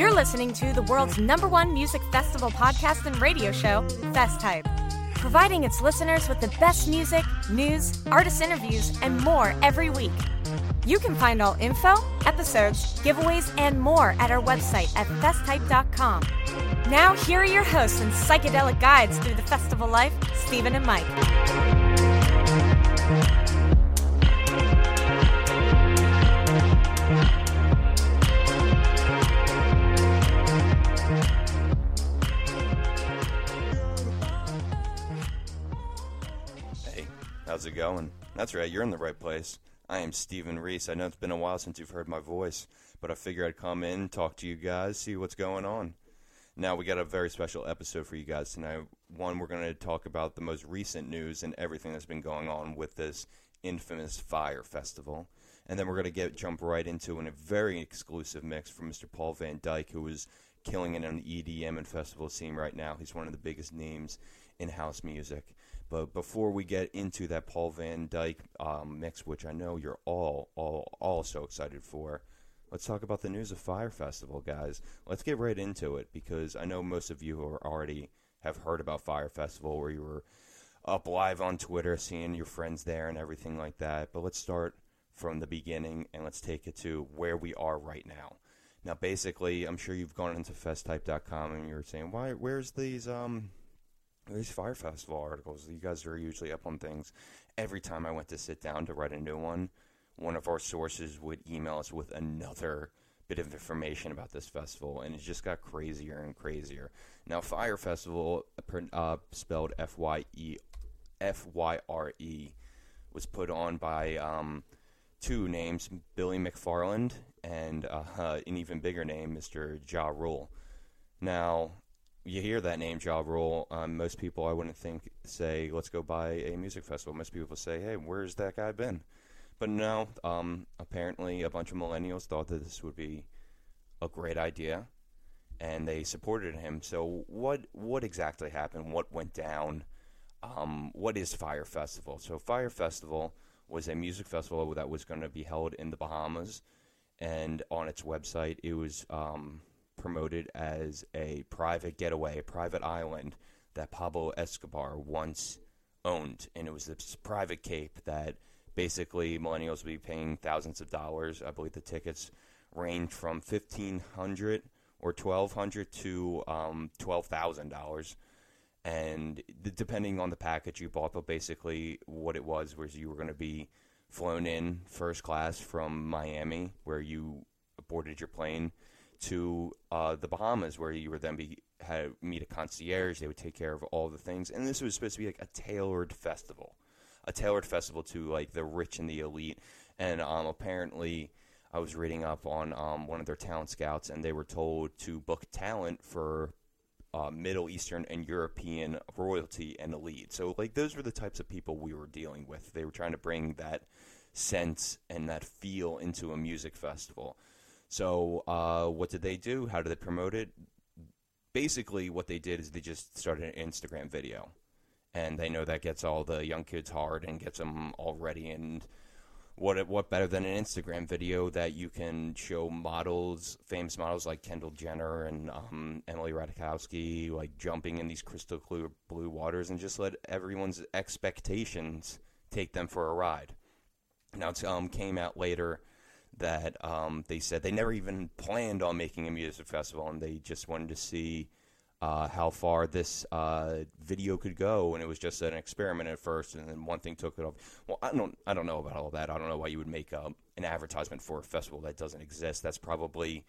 You're listening to the world's number one music festival podcast and radio show, Fest Hype, providing its listeners with the best music, news, artist interviews, and more every week. You can find all info, episodes, giveaways, and more at our website at festhype.com. Now, here are your hosts and psychedelic guides through the festival life, Stephen and Mike. It going? That's right, you're in the right place. I am Stephen Reese. I know it's been a while since you've heard my voice, but I figured I'd come in, talk to you guys, see what's going on. Now, we got a very special episode for you guys tonight. One, we're going to talk about the most recent news and everything that's been going on with this infamous Fyre Festival. And then we're going to get jump right into in a very exclusive mix from Mr. Paul Van Dyk, who is killing it on the EDM and festival scene right now. He's one of the biggest names in house music. But before we get into that Paul Van Dyk um, mix, which I know you're all, all, all so excited for, let's talk about the news of Fyre Festival, guys. Let's get right into it because I know most of you are already have heard about Fyre Festival, where you were up live on Twitter, seeing your friends there and everything like that. But let's start from the beginning and let's take it to where we are right now. Now, basically, I'm sure you've gone into festhype.com and you're saying, "Why? Where's these um, these Fyre Festival articles? You guys are usually up on things." Every time I went to sit down to write a new one, one of our sources would email us with another bit of information about this festival, and it just got crazier and crazier. Now, Fyre Festival, uh, spelled F Y E F Y R E, was put on by um, two names, Billy McFarland and uh, an even bigger name, Mr. Ja Rule. Now, you hear that name, Ja Rule. Um, most people, I wouldn't think, say, let's go buy a music festival. Most people say, hey, where's that guy been? But no, um, apparently a bunch of millennials thought that this would be a great idea, and they supported him. So, what what exactly happened? What went down? Um, what is Fyre Festival? So, Fyre Festival was a music festival that was going to be held in the Bahamas, and on its website, it was um, promoted as a private getaway, a private island that Pablo Escobar once owned, and it was this private cape that basically millennials would be paying thousands of dollars. I believe the tickets range from fifteen hundred or twelve hundred to um, twelve thousand dollars, and depending on the package you bought. But basically, what it was was you were going to be flown in first class from Miami, where you boarded your plane, to uh, the Bahamas, where you would then be had meet a concierge. They would take care of all the things, and this was supposed to be like a tailored festival a tailored festival to like the rich and the elite. And um, apparently, I was reading up on um, one of their talent scouts, and they were told to book talent for uh, Middle Eastern and European royalty and elite. So, like, those were the types of people we were dealing with. They were trying to bring that sense and that feel into a music festival. So, uh, what did they do? How did they promote it? Basically, what they did is they just started an Instagram video and they know that gets all the young kids hard and gets them all ready. And what what better than an Instagram video that you can show models, famous models like Kendall Jenner and um, Emily Ratajkowski, like jumping in these crystal clear blue waters, and just let everyone's expectations take them for a ride. Now, it um, came out later that um, they said they never even planned on making a music festival, and they just wanted to see uh, how far this uh, video could go, and it was just an experiment at first, and then one thing took it off. Well, I don't, I don't know about all that. I don't know why you would make uh, an advertisement for a festival that doesn't exist. That's probably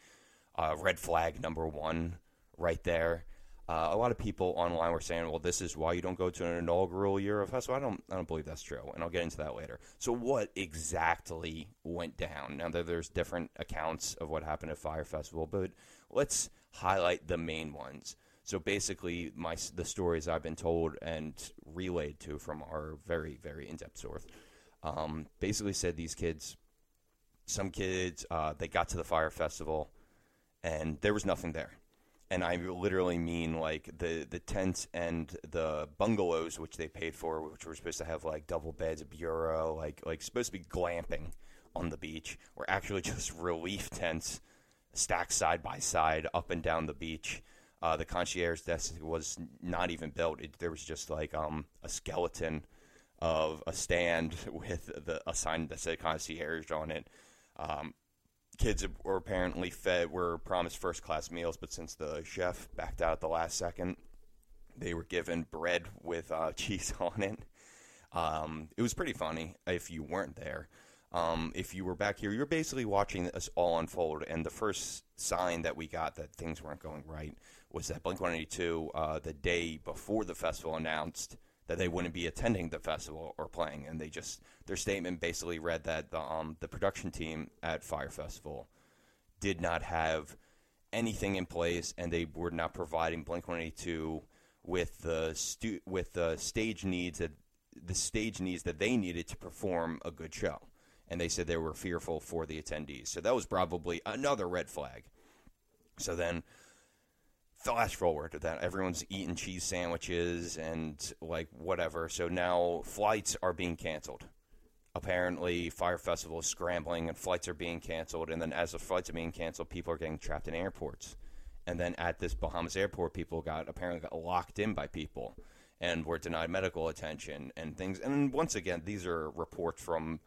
uh, red flag number one right there. Uh, a lot of people online were saying, "Well, this is why you don't go to an inaugural year of festival." I don't, I don't believe that's true, and I'll get into that later. So, what exactly went down? Now, there there's different accounts of what happened at Fyre Festival, but let's highlight the main ones. So basically, my the stories I've been told and relayed to from our very very in depth source, um, basically said these kids, some kids, uh, they got to the Fyre Festival, and there was nothing there, and I literally mean like the the tents and the bungalows which they paid for, which were supposed to have like double beds, a bureau, like like supposed to be glamping on the beach, were actually just relief tents stacked side by side up and down the beach. Uh, the concierge desk was not even built. It, there was just like um, a skeleton of a stand with the a sign that said concierge on it. Um, kids were apparently fed were promised first class meals, but since the chef backed out at the last second, they were given bread with uh, cheese on it. Um, it was pretty funny if you weren't there. Um, if you were back here, you were basically watching this all unfold. And the first sign that we got that things weren't going right was that Blink 182, uh, the day before the festival, announced that they wouldn't be attending the festival or playing. And they just, their statement basically read that the, um, the production team at Fyre Festival did not have anything in place and they were not providing Blink 182 with the stu- with the stage needs that the stage needs that they needed to perform a good show and they said they were fearful for the attendees. So that was probably another red flag. So then, flash forward to that, everyone's eating cheese sandwiches and like whatever. So now flights are being canceled. Apparently, Fyre Festival is scrambling and flights are being canceled. And then, as the flights are being canceled, people are getting trapped in airports. And then at this Bahamas airport, people got apparently got locked in by people and were denied medical attention and things. And once again, these are reports from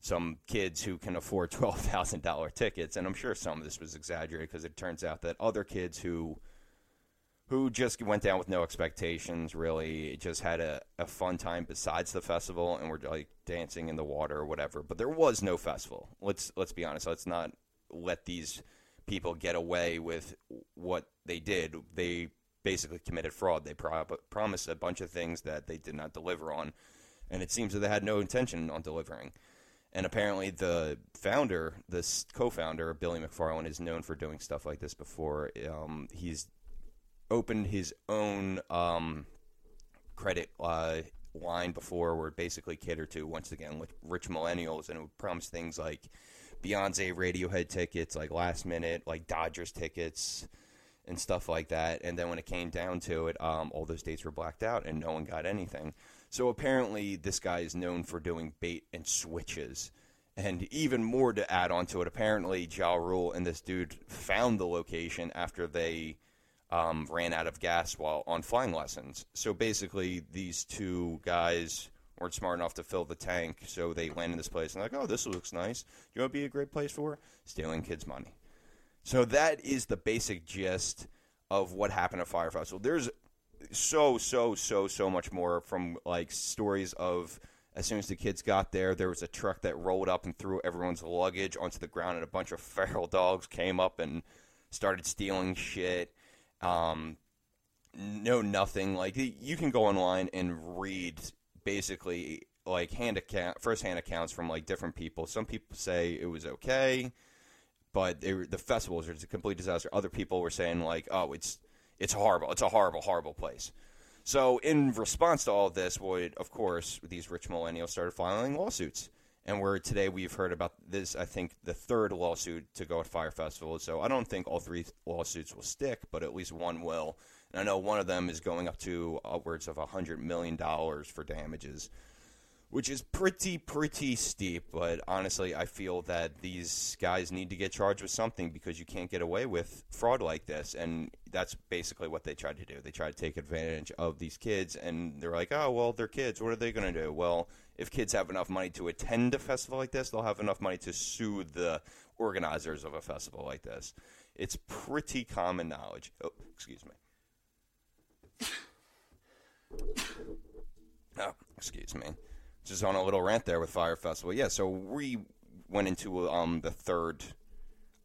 some kids who can afford twelve thousand dollar tickets, and I'm sure some of this was exaggerated because it turns out that other kids who who just went down with no expectations really just had a, a fun time besides the festival and were like dancing in the water or whatever. But there was no festival. Let's let's be honest. Let's not let these people get away with what they did. They basically committed fraud. They pro- promised a bunch of things that they did not deliver on, and it seems that they had no intention on delivering. And apparently, the founder, this co-founder, Billy McFarland, is known for doing stuff like this before. Um, he's opened his own um, credit uh, line before, where basically catered to once again with rich millennials, and it would promise things like Beyonce Radiohead tickets, like last minute, like Dodgers tickets, and stuff like that. And then when it came down to it, um, all those dates were blacked out, and no one got anything. So apparently, this guy is known for doing bait and switches. And even more to add on to it, apparently, Ja Rule and this dude found the location after they um, ran out of gas while on flying lessons. So basically, these two guys weren't smart enough to fill the tank, so they landed in this place and like, oh, this looks nice. You what would be a great place for stealing kids' money. So that is the basic gist of what happened at Fyre Festival. There's so so so so much more from like stories of as soon as the kids got there, there was a truck that rolled up and threw everyone's luggage onto the ground, and a bunch of feral dogs came up and started stealing shit. Um, no, nothing. Like you can go online and read basically like hand account, first hand accounts from like different people. Some people say it was okay, but they, the festivals are just a complete disaster. Other people were saying like, oh, it's it's horrible. It's a horrible, horrible place. So, in response to all of this, would of course these rich millennials started filing lawsuits, and where today we've heard about this. I think the third lawsuit to go at Fyre Festival. So I don't think all three lawsuits will stick, but at least one will. And I know one of them is going up to upwards of a hundred million dollars for damages which is pretty pretty steep. But honestly, I feel that these guys need to get charged with something because you can't get away with fraud like this, and that's basically what they tried to do. They tried to take advantage of these kids, and they're like, "Oh, well, they're kids. What are they going to do?" Well, if kids have enough money to attend a festival like this, they'll have enough money to sue the organizers of a festival like this. It's pretty common knowledge. Oh, excuse me. Oh, excuse me just on a little rant there with Fyre Festival. Yeah, so we went into um, the third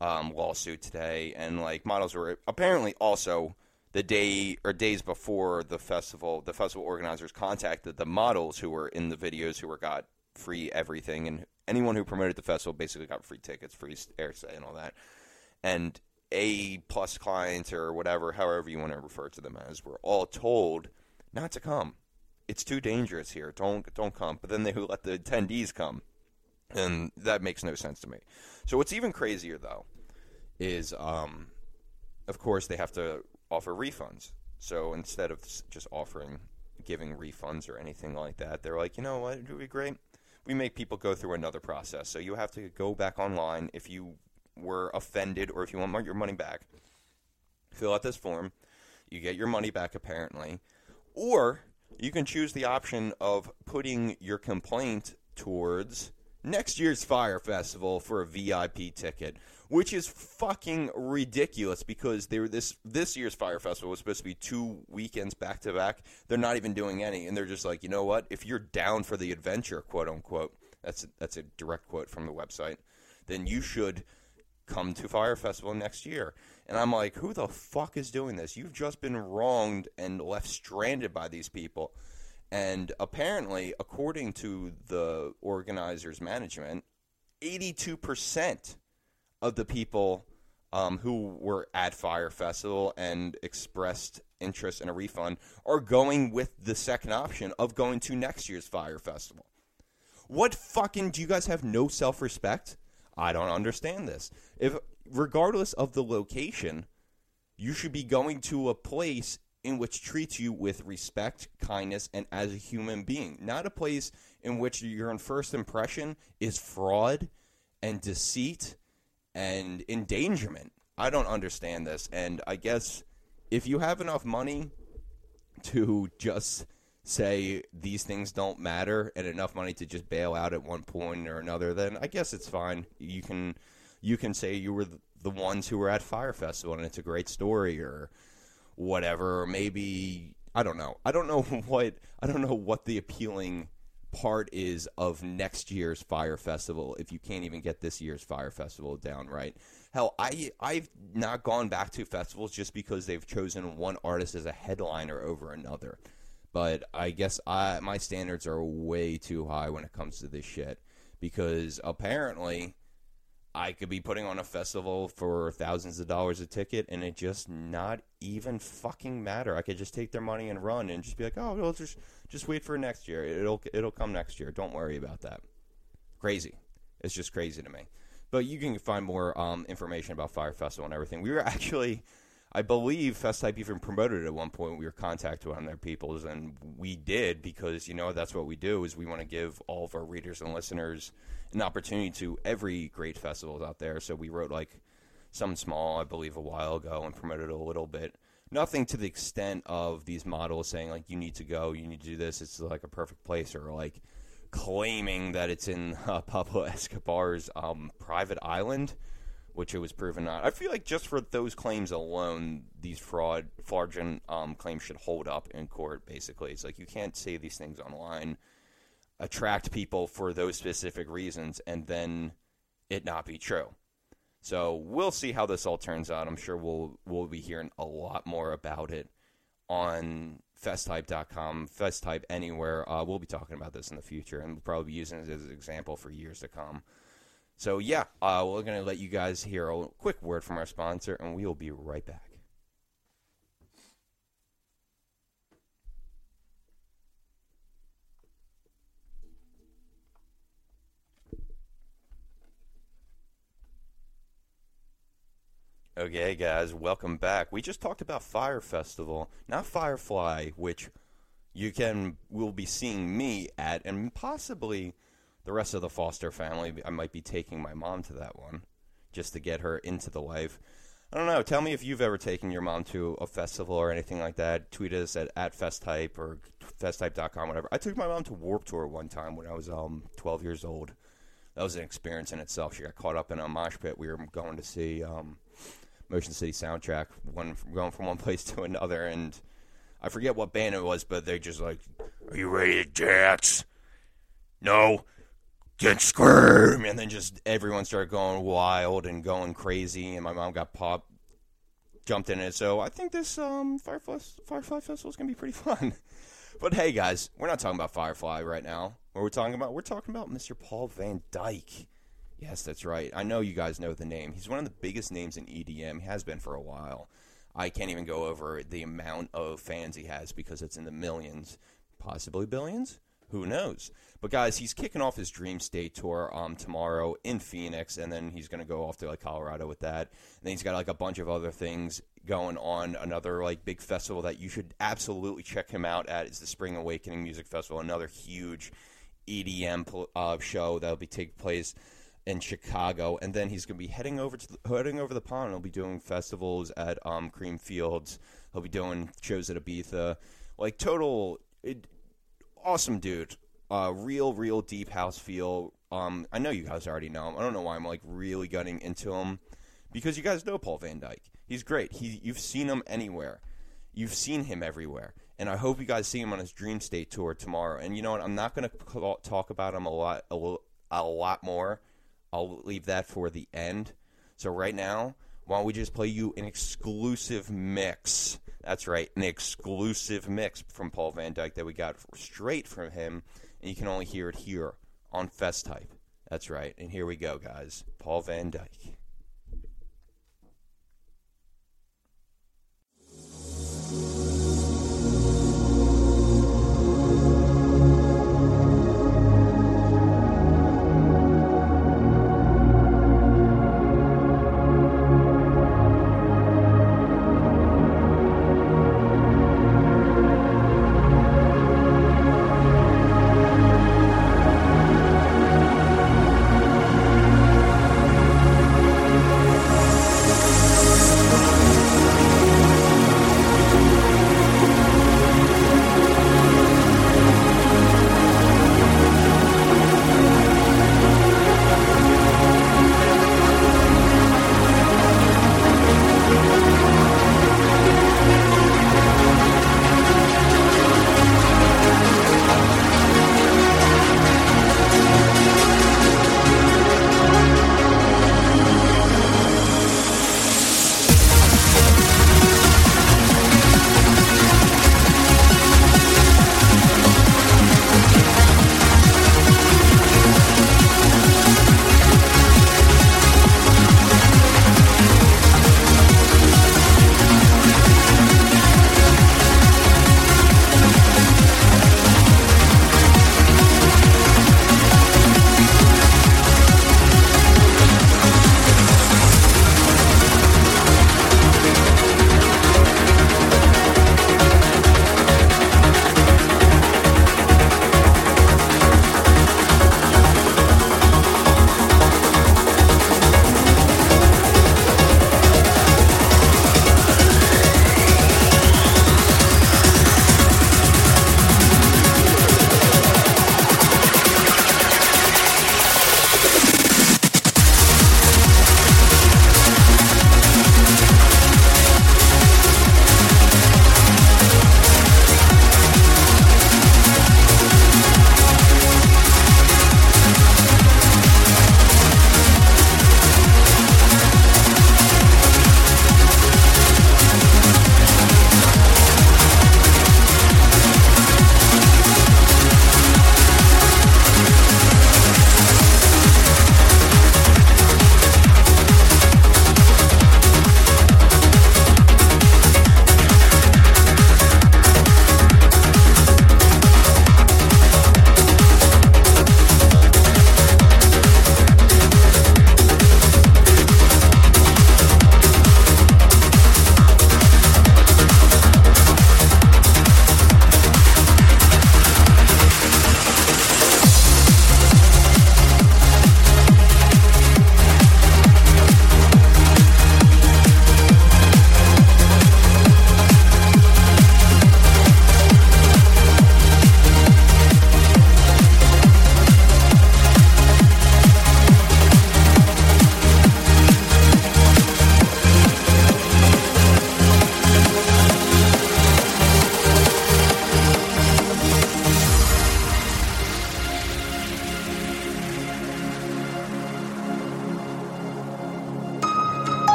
um, lawsuit today, and like models were apparently also the day or days before the festival. The festival organizers contacted the models who were in the videos who were got free everything, and anyone who promoted the festival basically got free tickets, free airstay, and all that. And a plus clients or whatever, however you want to refer to them as, were all told not to come it's too dangerous here. Don't don't come. But then they let the attendees come, and that makes no sense to me. So what's even crazier though is, um, of course, they have to offer refunds. So instead of just offering giving refunds or anything like that, they're like, you know what, it would be great. We make people go through another process. So you have to go back online if you were offended or if you want your money back, fill out this form. You get your money back apparently, or you can choose the option of putting your complaint towards next year's Fyre Festival for a VIP ticket, which is fucking ridiculous because they were this this year's Fyre Festival was supposed to be two weekends back to back. They're not even doing any, and they're just like, you know what? If you're down for the adventure, quote unquote, that's a, that's a direct quote from the website. Then you should come to Fyre Festival next year. And I'm like, who the fuck is doing this? You've just been wronged and left stranded by these people. And apparently, according to the organizers' management, 82% of the people um, who were at Fyre Festival and expressed interest in a refund are going with the second option of going to next year's Fyre Festival. What fucking do you guys have no self respect? I don't understand this. If regardless of the location, you should be going to a place in which treats you with respect, kindness, and as a human being, not a place in which your first impression is fraud and deceit and endangerment. I don't understand this, and I guess if you have enough money to just say these things don't matter and enough money to just bail out at one point or another, then I guess it's fine. You can you can say you were the ones who were at Fyre Festival and it's a great story or whatever. Maybe I don't know. I don't know what I don't know what the appealing part is of next year's Fyre Festival if you can't even get this year's Fyre Festival down right. Hell, I I've not gone back to festivals just because they've chosen one artist as a headliner over another. But I guess I my standards are way too high when it comes to this shit because apparently I could be putting on a festival for thousands of dollars a ticket and it just not even fucking matter. I could just take their money and run and just be like, "Oh, well, just just wait for next year. It'll it'll come next year. Don't worry about that." Crazy. It's just crazy to me. But you can find more um, information about Fyre Festival and everything. We were actually I believe Fest Hype even promoted it at one point. We were contacted on their peoples, and we did because you know that's what we do. Is we want to give all of our readers and listeners an opportunity to every great festivals out there. So we wrote like some small, I believe, a while ago and promoted a little bit. Nothing to the extent of these models saying like you need to go, you need to do this. It's like a perfect place, or like claiming that it's in uh, Pablo Escobar's um, private island which it was proven not. I feel like just for those claims alone, these fraud, fraudulent um, claims should hold up in court. Basically, it's like you can't say these things online, attract people for those specific reasons, and then it not be true. So we'll see how this all turns out. I'm sure we'll we'll be hearing a lot more about it on festhype.com, festhype anywhere. Uh, we'll be talking about this in the future, and we'll probably be using it as an example for years to come. So, yeah, uh, we're going to let you guys hear a quick word from our sponsor, and we will be right back. Okay, guys, welcome back. We just talked about Fyre Festival, not Firefly, which you can will be seeing me at, and possibly the rest of the Foster family, I might be taking my mom to that one just to get her into the life. I don't know. Tell me if you've ever taken your mom to a festival or anything like that. Tweet us at, at FestHype or FestHype.com, whatever. I took my mom to Warp Tour one time when I was um, 12 years old. That was an experience in itself. She got caught up in a mosh pit. We were going to see um, Motion City Soundtrack, one going from one place to another, and I forget what band it was, but they just like, "Are you ready to dance?" No get scream and then just everyone started going wild and going crazy and my mom got popped jumped in it. So i think this um firefly, firefly festival is going to be pretty fun. But hey guys we're not talking about firefly right now. What we're talking about we're talking about mr Paul Van Dyk. Yes that's right. I know you guys know the name. He's one of the biggest names in edm he has been for a while. I can't even go over the amount of fans he has because it's in the millions possibly billions who knows but guys, he's kicking off his Dreamstate tour um, tomorrow in Phoenix, and then he's going to go off to like Colorado with that. And then he's got like a bunch of other things going on. Another like big festival that you should absolutely check him out at is the Spring Awakening Music Festival. Another huge EDM uh, show that'll be taking place in Chicago, and then he's going to be heading over to the, heading over the pond. He'll be doing festivals at um, Creamfields. He'll be doing shows at Ibiza. Like total, it, awesome dude. Uh, real, real deep house feel. Um, I know you guys already know him. I don't know why I'm like really getting into him because you guys know Paul Van Dyk. He's great. He, you've seen him anywhere. You've seen him everywhere. And I hope you guys see him on his Dreamstate tour tomorrow. And you know what? I'm not going to talk about him a lot, a, a lot more. I'll leave that for the end. So right now, why don't we just play you an exclusive mix? That's right, an exclusive mix from Paul Van Dyk that we got straight from him, and you can only hear it here on Fest Hype. That's right, and here we go, guys. Paul Van Dyk.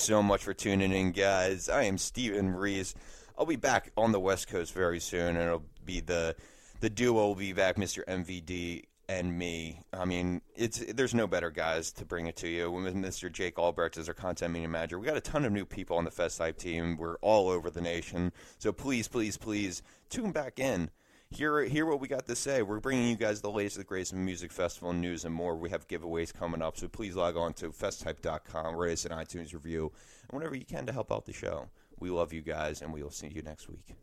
So much for tuning in, guys. I am Stephen Reese. I'll be back on the West Coast very soon, and it'll be the the duo will be back, Mr. MVD and me. I mean, it's there's no better guys to bring it to you. Mr. Jake Albrecht as our content media manager, we got a ton of new people on the Fest Hype team. We're all over the nation, so please, please, please tune back in. Hear, hear what we got to say. We're bringing you guys the latest, the greatest music festival news and more. We have giveaways coming up, so please log on to festhype.com, rate us an iTunes review, and whatever you can to help out the show. We love you guys, and we will see you next week.